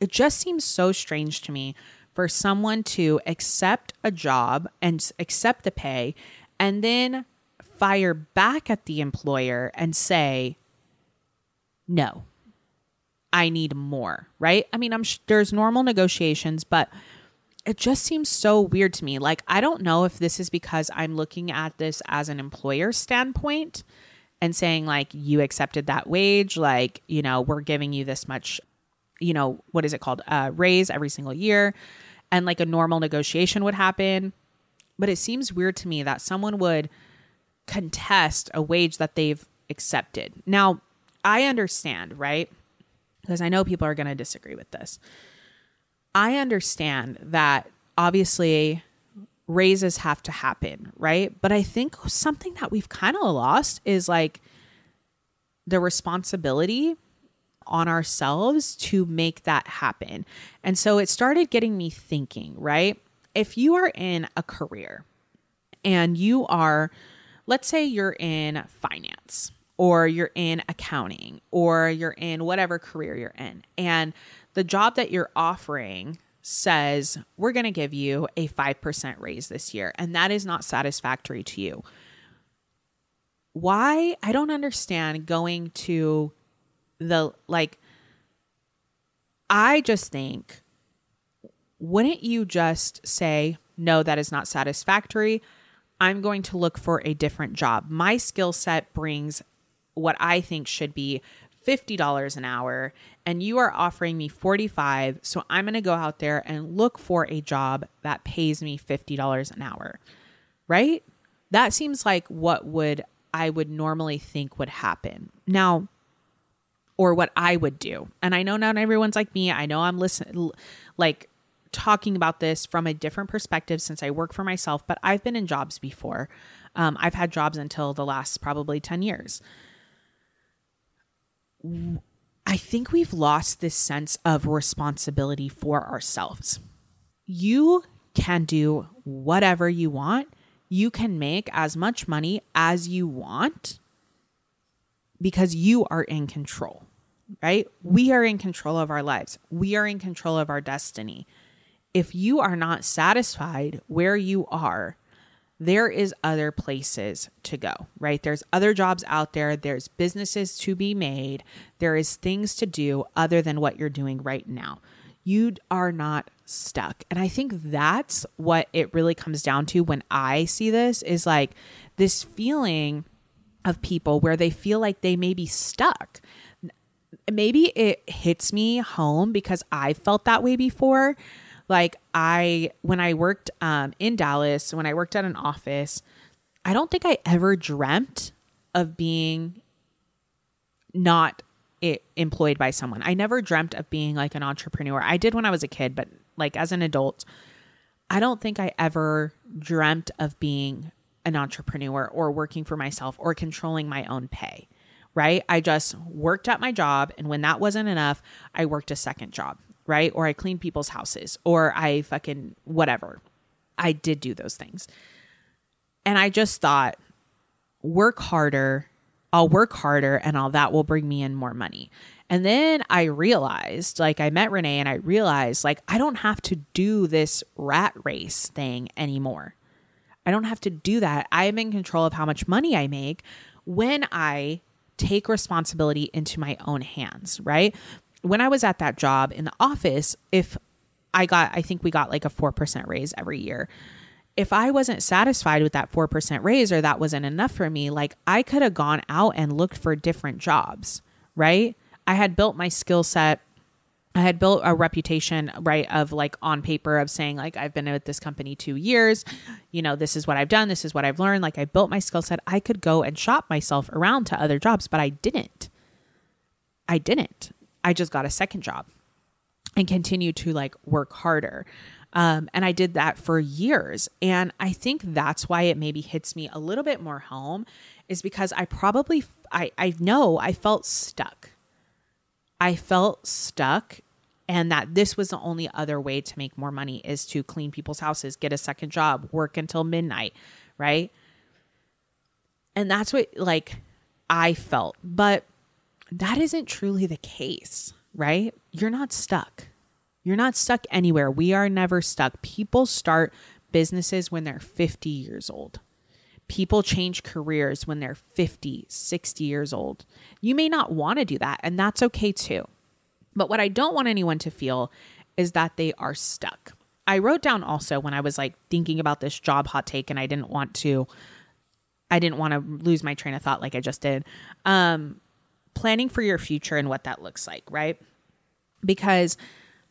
Speaker 1: It just seems so strange to me for someone to accept a job and accept the pay and then fire back at the employer and say, no, I need more, right? I mean, I'm sh- there's normal negotiations, but it just seems so weird to me. Like, I don't know if this is because I'm looking at this as an employer standpoint and saying, like, you accepted that wage, like, you know, we're giving you this much, you know, what is it called? Uh, raise every single year. And like a normal negotiation would happen. But it seems weird to me that someone would contest a wage that they've accepted. Now, I understand, right? Because I know people are going to disagree with this. I understand that obviously raises have to happen, right? But I think something that we've kind of lost is like the responsibility on ourselves to make that happen. And so it started getting me thinking, right? If you are in a career and you are, let's say you're in finance or you're in accounting or you're in whatever career you're in, and the job that you're offering says, we're going to give you a 5% raise this year, and that is not satisfactory to you. Why? I don't understand going to the, like, I just think, wouldn't you just say, no, that is not satisfactory? I'm going to look for a different job. My skill set brings what I think should be $50 an hour and you are offering me 45 so i'm going to go out there and look for a job that pays me $50 an hour right? That seems like what would i would normally think would happen. Now or what i would do and i know not everyone's like me i know i'm listening like talking about this from a different perspective since i work for myself but i've been in jobs before. Um, i've had jobs until the last probably 10 years I think we've lost this sense of responsibility for ourselves. You can do whatever you want. You can make as much money as you want because you are in control, right? We are in control of our lives. We are in control of our destiny. If you are not satisfied where you are, there is other places to go, right? There's other jobs out there, there's businesses to be made, there is things to do other than what you're doing right now. You are not stuck. And I think that's what it really comes down to when I see this is like this feeling of people where they feel like they may be stuck. Maybe it hits me home because I felt that way before like I when I worked um, in Dallas, when I worked at an office, I don't think I ever dreamt of being not it, employed by someone. I never dreamt of being like an entrepreneur. I did when I was a kid, but like as an adult, I don't think I ever dreamt of being an entrepreneur or working for myself or controlling my own pay. Right? I just worked at my job and when that wasn't enough, I worked a second job right? Or I cleaned people's houses or I fucking whatever. I did do those things. And I just thought, work harder. I'll work harder and all that will bring me in more money. And then I realized, like, I met Rene and I realized, like, I don't have to do this rat race thing anymore. I don't have to do that. I am in control of how much money I make when I take responsibility into my own hands, right? When I was at that job in the office, if I got, I think we got like a 4% raise every year. If I wasn't satisfied with that 4% raise or that wasn't enough for me, like I could have gone out and looked for different jobs, right? I had built my skill set. I had built a reputation, right, of like on paper of saying, like, I've been at this company two years. You know, this is what I've done. This is what I've learned. Like, I built my skill set. I could go and shop myself around to other jobs, but I didn't. I didn't. I just got a second job and continued to like work harder. Um, and I did that for years. And I think that's why it maybe hits me a little bit more home is because I probably, I, I know I felt stuck. I felt stuck and that this was the only other way to make more money is to clean people's houses, get a second job, work until midnight, right? And that's what like I felt. But that isn't truly the case, right? You're not stuck. You're not stuck anywhere. We are never stuck. People start businesses when they're 50 years old. People change careers when they're 50, 60 years old. You may not want to do that, and that's okay too. But what I don't want anyone to feel is that they are stuck. I wrote down also when I was like thinking about this job hot take and I didn't want to I didn't want to lose my train of thought like I just did. Um planning for your future and what that looks like, right? Because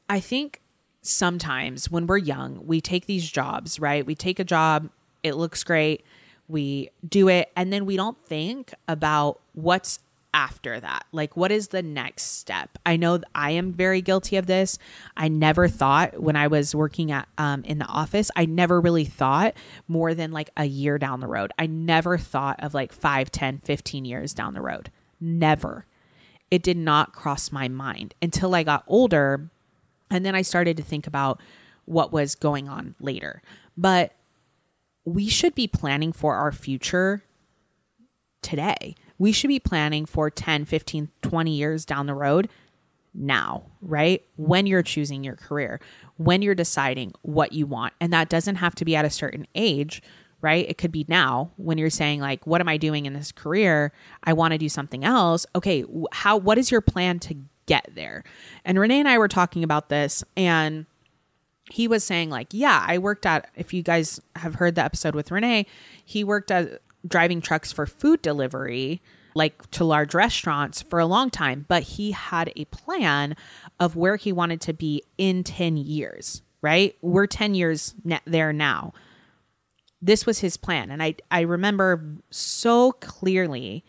Speaker 1: I think sometimes when we're young, we take these jobs, right? We take a job, it looks great, we do it, and then we don't think about what's after that. Like, what is the next step? I know I am very guilty of this. I never thought when I was working at um, in the office, I never really thought more than like a year down the road. I never thought of like 5, 10, 15 years down the road. Never. It did not cross my mind until I got older. And then I started to think about what was going on later. But we should be planning for our future today we should be planning for 10, 15, 20 years down the road now, right? When you're choosing your career, when you're deciding what you want. And that doesn't have to be at a certain age, right? It could be now when you're saying like what am I doing in this career? I want to do something else. Okay, how what is your plan to get there? And Rene and I were talking about this and he was saying like, yeah, I worked at if you guys have heard the episode with Rene, he worked at driving trucks for food delivery, like to large restaurants, for a long time, but he had a plan of where he wanted to be in 10 years, right? We're 10 years there now. This was his plan. And I, I remember so clearly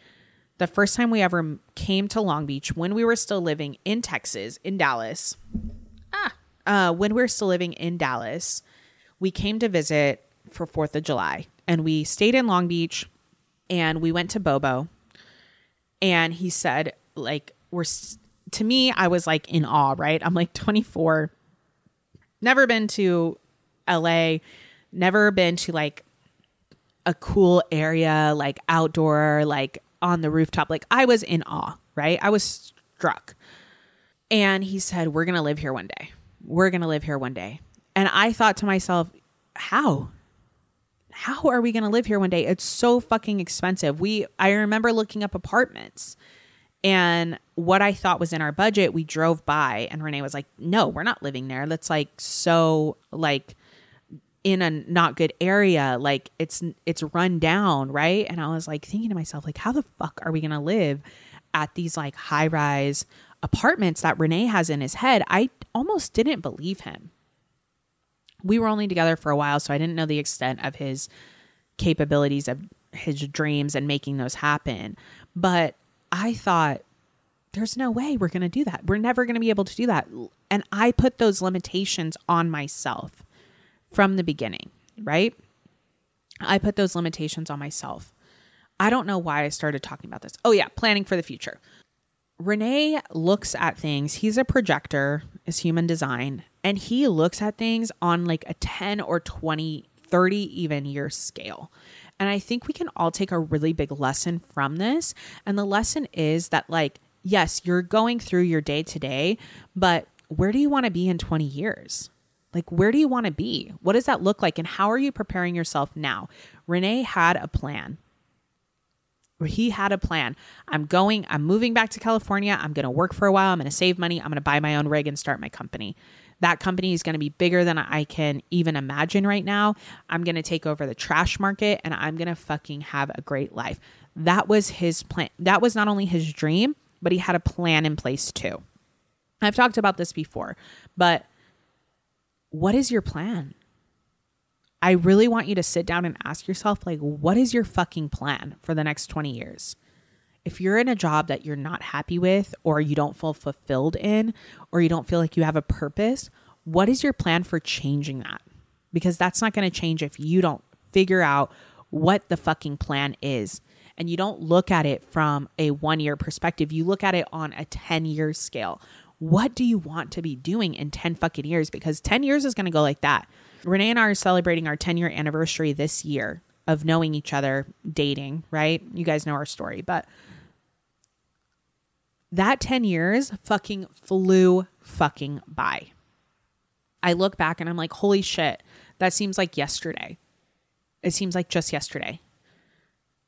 Speaker 1: the first time we ever came to Long Beach when we were still living in Texas, in Dallas. Ah, uh, when we were still living in Dallas, we came to visit for 4th of July and we stayed in Long Beach and we went to Bobo. And he said, like, we're, to me, I was like in awe, right? I'm like 24, never been to LA, never been to like a cool area, like outdoor, like on the rooftop. Like, I was in awe, right? I was struck. And he said, We're going to live here one day. We're going to live here one day. And I thought to myself, How? how are we going to live here one day? It's so fucking expensive. We I remember looking up apartments and what I thought was in our budget, we drove by and Rene was like, "No, we're not living there. That's like so like in a not good area, like it's it's run down, right?" And I was like thinking to myself like, "How the fuck are we going to live at these like high-rise apartments that Rene has in his head?" I almost didn't believe him we were only together for a while, so I didn't know the extent of his capabilities of his dreams and making those happen. But I thought, there's no way we're going to do that. We're never going to be able to do that. And I put those limitations on myself from the beginning, right? I put those limitations on myself. I don't know why I started talking about this. Oh, yeah, planning for the future. Rene looks at things. He's a projector, is human design, and he looks at things on like a 10 or 20, 30 even year scale. And I think we can all take a really big lesson from this. And the lesson is that, like, yes, you're going through your day to day, but where do you want to be in 20 years? Like, where do you want to be? What does that look like? And how are you preparing yourself now? Rene had a plan he had a plan. I'm going, I'm moving back to California. I'm going to work for a while. I'm going to save money. I'm going to buy my own rig and start my company. That company is going to be bigger than I can even imagine right now. I'm going to take over the trash market and I'm going to fucking have a great life. That was his plan. That was not only his dream, but he had a plan in place too. I've talked about this before, but what is your plan? I really want you to sit down and ask yourself, like, what is your fucking plan for the next 20 years? If you're in a job that you're not happy with, or you don't feel fulfilled in, or you don't feel like you have a purpose, what is your plan for changing that? Because that's not going to change if you don't figure out what the fucking plan is. And you don't look at it from a one year perspective, you look at it on a 10 year scale. What do you want to be doing in 10 fucking years? Because 10 years is going to go like that. Rene and I are celebrating our 10 year anniversary this year of knowing each other, dating, right? You guys know our story, but that 10 years fucking flew fucking by. I look back and I'm like, holy shit, that seems like yesterday. It seems like just yesterday.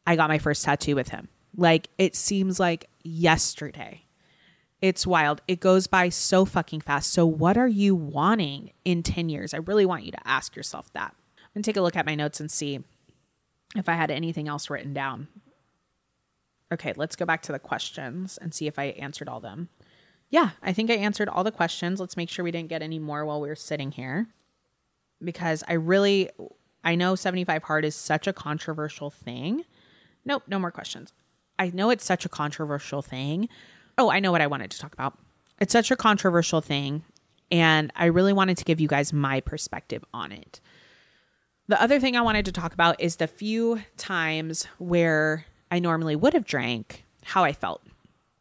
Speaker 1: I got my first tattoo with him. Like, it seems like yesterday. It's wild. It goes by so fucking fast. So, what are you wanting in 10 years? I really want you to ask yourself that. To take a look at my notes and see if I had anything else written down. Okay, let's go back to the questions and see if I answered all them. Yeah, I think I answered all the questions. Let's make sure we didn't get any more while we were sitting here. Because I really I know 75 hard is such a controversial thing. Nope, no more questions. I know it's such a controversial thing. Oh, I know what I wanted to talk about. It's such a controversial thing and I really wanted to give you guys my perspective on it. The other thing I wanted to talk about is the few times where I normally would have drank, how I felt.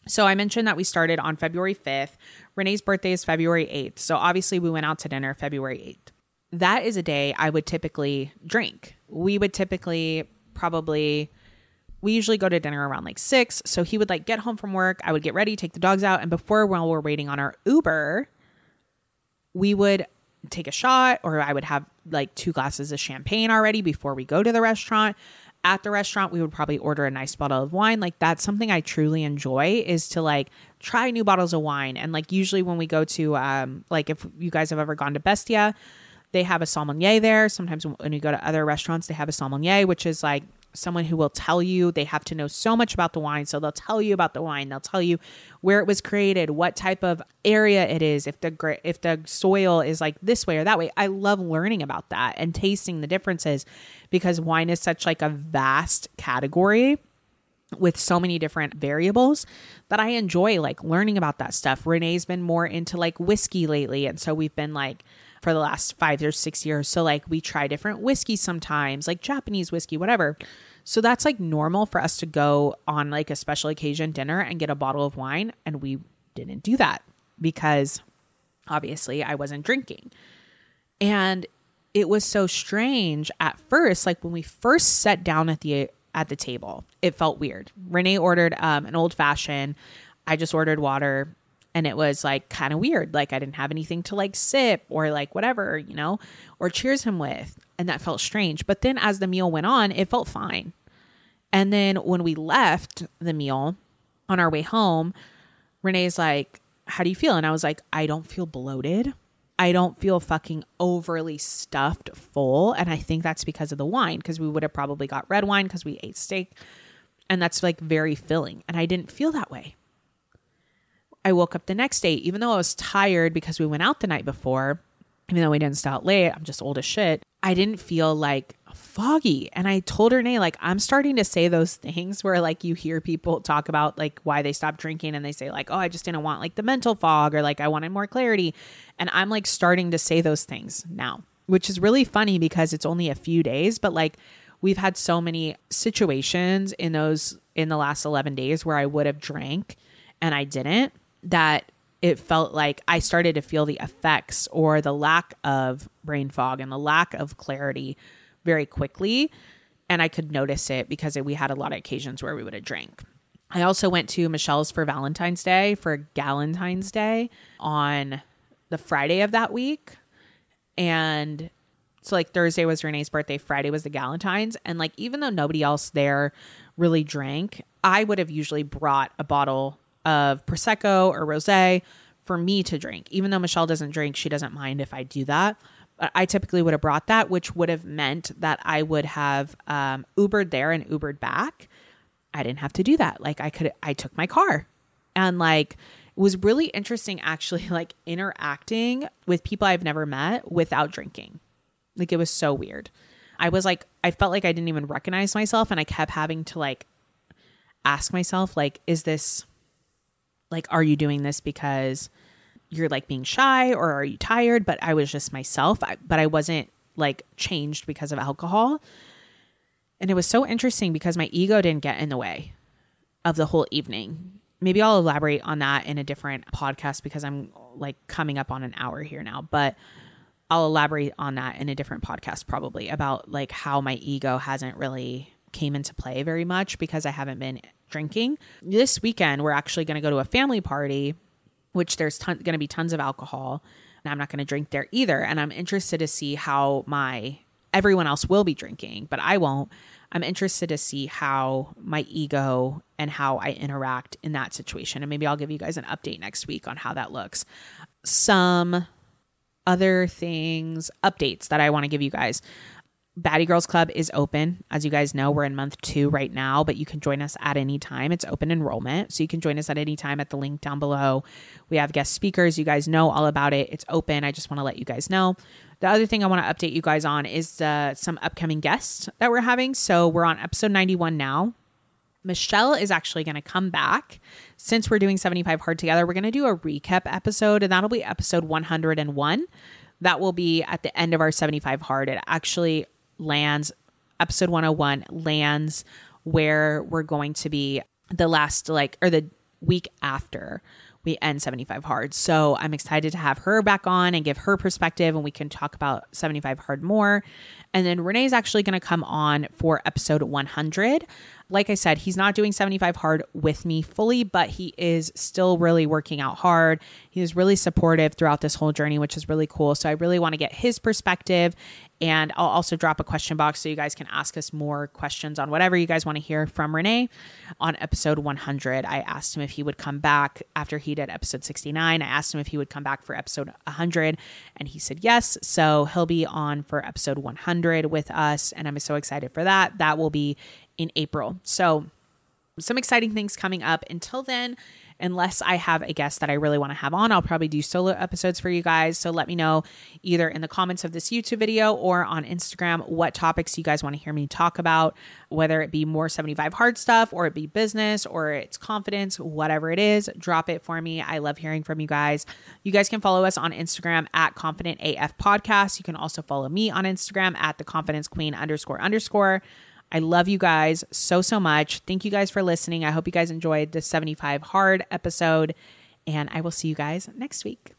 Speaker 1: So I mentioned that we started on February 5th. Rene's birthday is February 8th. So obviously we went out to dinner February 8th. That is a day I would typically drink. We would typically probably we usually go to dinner around like 6. So he would like get home from work, I would get ready, take the dogs out, and before while we're waiting on our Uber, we would take a shot or I would have like two glasses of champagne already before we go to the restaurant. At the restaurant we would probably order a nice bottle of wine. Like that's something i truly enjoy is to like try new bottles of wine. And like usually when we go to um like if you guys have ever gone to bestia they have a sommelier there. Sometimes when you go to other restaurants they have a sommelier which is like someone who will tell you they have to know so much about the wine so they'll tell you about the wine they'll tell you where it was created what type of area it is if the if the soil is like this way or that way i love learning about that and tasting the differences because wine is such like a vast category with so many different variables that I enjoy like learning about that stuff. Rene's been more into like whiskey lately. And so we've been like for the last five or six years. So like we try different whiskeys sometimes, like Japanese whiskey, whatever. So that's like normal for us to go on like a special occasion dinner and get a bottle of wine. And we didn't do that because obviously I wasn't drinking. And it was so strange at first, like when we first sat down at the at the table, it felt weird. Rene ordered um, an old fashioned. I just ordered water and it was like kind of weird like i didn't have anything to like sip or like whatever you know or cheers him with and that felt strange. But then as the meal went on it felt fine. And then when we left the meal on our way home rene's like how do you feel? And i was like i don't feel bloated. I don't feel fucking overly stuffed full. And i think that's because of the wine because we would have probably got red wine because we ate steak. And that's like very filling. And i didn't feel that way I woke up the next day, even though I was tired because we went out the night before, even though we didn't stay out late, I'm just old as shit. I didn't feel like foggy. And I told Rene, like, I'm starting to say those things where like you hear people talk about like why they stopped drinking and they say, like, oh, I just didn't want like the mental fog or like I wanted more clarity. And I'm like starting to say those things now, which is really funny because it's only a few days, but like we've had so many situations in those in the last 11 days where I would have drank and I didn't that it felt like I started to feel the effects or the lack of brain fog and the lack of clarity very quickly. And I could notice it because we had a lot of occasions where we would have drank. I also went to Michelle's for Valentine's Day for Galentine's Day on the Friday of that week. And so like Thursday was Rene's birthday, Friday was the Galentine's. And like even though nobody else there really drank, I would have usually brought a bottle of prosecco or rosé for me to drink. Even though Michelle doesn't drink, she doesn't mind if I do that. But I typically would have brought that, which would have meant that I would have um, Ubered there and Ubered back. I didn't have to do that. Like I could, I took my car, and like it was really interesting actually, like interacting with people I've never met without drinking. Like it was so weird. I was like, I felt like I didn't even recognize myself, and I kept having to like ask myself, like, is this like are you doing this because you're like being shy or are you tired? But i was just myself. I, but i wasn't like changed because of alcohol. And it was so interesting because my ego didn't get in the way of the whole evening. Maybe i'll elaborate on that in a different podcast because i'm like coming up on an hour here now. But i'll elaborate on that in a different podcast probably about like how my ego hasn't really came into play very much because i haven't been drinking. This weekend, we're actually going to go to a family party, which there's ton- going to be tons of alcohol, and I'm not going to drink there either. And I'm interested to see how my everyone else will be drinking, but I won't. I'm interested to see how my ego and how I interact in that situation. And maybe I'll give you guys an update next week on how that looks. Some other things, updates that I want to give you guys. Baddie Girls Club is open. As you guys know, we're in month two right now, but you can join us at any time. It's open enrollment. So you can join us at any time at the link down below. We have guest speakers. You guys know all about it. It's open. I just want to let you guys know. The other thing I want to update you guys on is uh, some upcoming guests that we're having. So we're on episode 91 now. Michelle is actually going to come back. Since we're doing 75 Hard together, we're going to do a recap episode, and that'll be episode 101. That will be at the end of our 75 Hard. It actually lands, episode 101 lands where we're going to be the last, like, or the week after we end 75 hard. So I'm excited to have her back on and give her perspective and we can talk about 75 hard more. And then Rene's actually going to come on for episode 100. Like I said, he's not doing 75 hard with me fully, but he is still really working out hard. He is really supportive throughout this whole journey, which is really cool. So I really want to get his perspective. And I'll also drop a question box so you guys can ask us more questions on whatever you guys want to hear from Rene. On episode 100, I asked him if he would come back after he did episode 69. I asked him if he would come back for episode 100, and he said yes. So he'll be on for episode 100 with us. And I'm so excited for that. That will be in April. So, some exciting things coming up. Until then, unless I have a guest that I really want to have on, I'll probably do solo episodes for you guys. So let me know either in the comments of this YouTube video or on Instagram what topics you guys want to hear me talk about, whether it be more 75 hard stuff or it be business or it's confidence, whatever it is, drop it for me. I love hearing from you guys. You guys can follow us on Instagram at confident AF podcast. You can also follow me on Instagram at the confidence queen underscore underscore. I love you guys so, so much. Thank you guys for listening. I hope you guys enjoyed the 75 hard episode, and I will see you guys next week.